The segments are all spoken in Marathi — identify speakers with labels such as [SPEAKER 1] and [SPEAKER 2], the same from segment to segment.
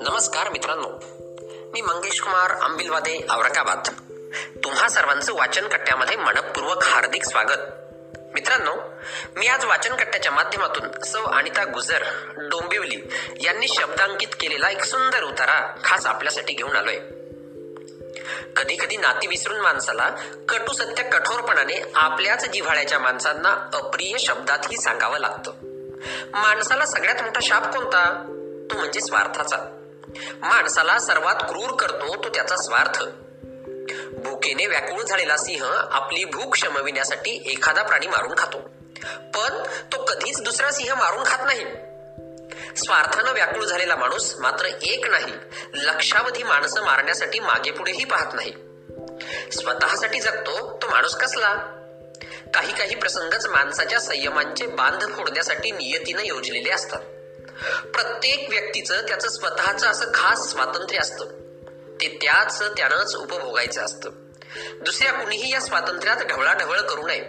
[SPEAKER 1] नमस्कार मित्रांनो. मी मंगेश कुमार आंबिलवादे औरंगाबाद. तुम्हा सर्वांचं वाचन कट्ट्यामध्ये मनपूर्वक हार्दिक स्वागत. मित्रांनो मी आज वाचन कट्ट्याच्या माध्यमातून सौ अनिता गुजर डोंबिवली यांनी शब्दांकित केलेला एक सुंदर उतारा खास आपल्यासाठी घेऊन आलोय. कधी कधी नाती विसरून माणसाला कटू सत्य कठोरपणाने आपल्याच जिव्हाळ्याच्या माणसांना अप्रिय शब्दातही सांगावं लागतं. माणसाला सगळ्यात मोठा शाप कोणता? तो म्हणजे स्वार्थाचा. माणसाला सर्वात क्रूर करतो तो त्याचा स्वार्थ. भूकेने व्याकुळ झालेला सिंह आपली भूक शमविण्यासाठी एखादा प्राणी मारून खातो. पण तो कधीच दुसरा सिंह मारून खात नाही. स्वार्थानं व्याकुळ झालेला माणूस मात्र एक नाही लक्षावधी माणसं मारण्यासाठी मागे पुढेही पाहत नाही. स्वतःसाठी जगतो तो माणूस कसला? काही काही प्रसंगच माणसाच्या संयमांचे बांध फोडण्यासाठी नियतीनं योजलेले असतात. प्रत्येक व्यक्तीचं त्याचं स्वतःचं असं खास स्वातंत्र्य असतं. ते त्याच त्यानंच उपभोगायचं असतं. दुसऱ्या कुणीही या स्वातंत्र्यात ढवळाढवळ करू नये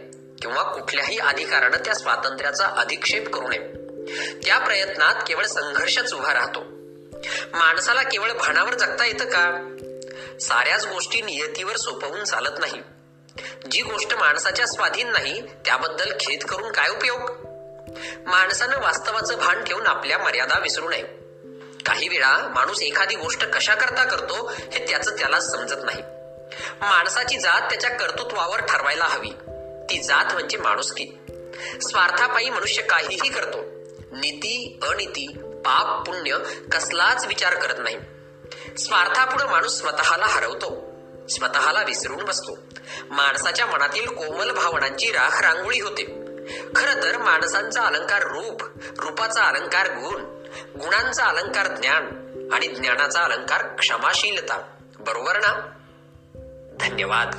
[SPEAKER 1] किंवा कुठल्याही अधिकारानं त्या स्वातंत्र्याचा अधिक्षेप करू नये. त्या प्रयत्नात केवळ संघर्षच उभा राहतो. माणसाला केवळ भानावर जगता येतं का? साऱ्याच गोष्टी नियतीवर सोपवून चालत नाही. जी गोष्ट माणसाच्या स्वाधीन नाही त्याबद्दल खेद करून काय उपयोग? माणसानं वास्तवाचं भान ठेवून आपल्या मर्यादा विसरू नये. काही वेळा माणूस एखादी गोष्ट कशा करता करतो हे त्याचं त्याला समजत नाही. माणसाची जात त्याच्या कर्तृत्वावर ठरवायला हवी. ती जात म्हणजे माणुसकी. स्वार्थापायी मनुष्य काहीही करतो. नीती अनिती पाप पुण्य कसलाच विचार करत नाही. स्वार्थापुढे माणूस स्वतःला हरवतो. स्वतःला विसरून बसतो. माणसाच्या मनातील कोमल भावनांची राख रांगोळी होते. खर तर माणसांचा अलंकार रूप रूपाचा अलंकार गुण गुणांचा अलंकार ज्ञान आणि ज्ञानाचा अलंकार क्षमाशीलता. बरोबर ना? धन्यवाद.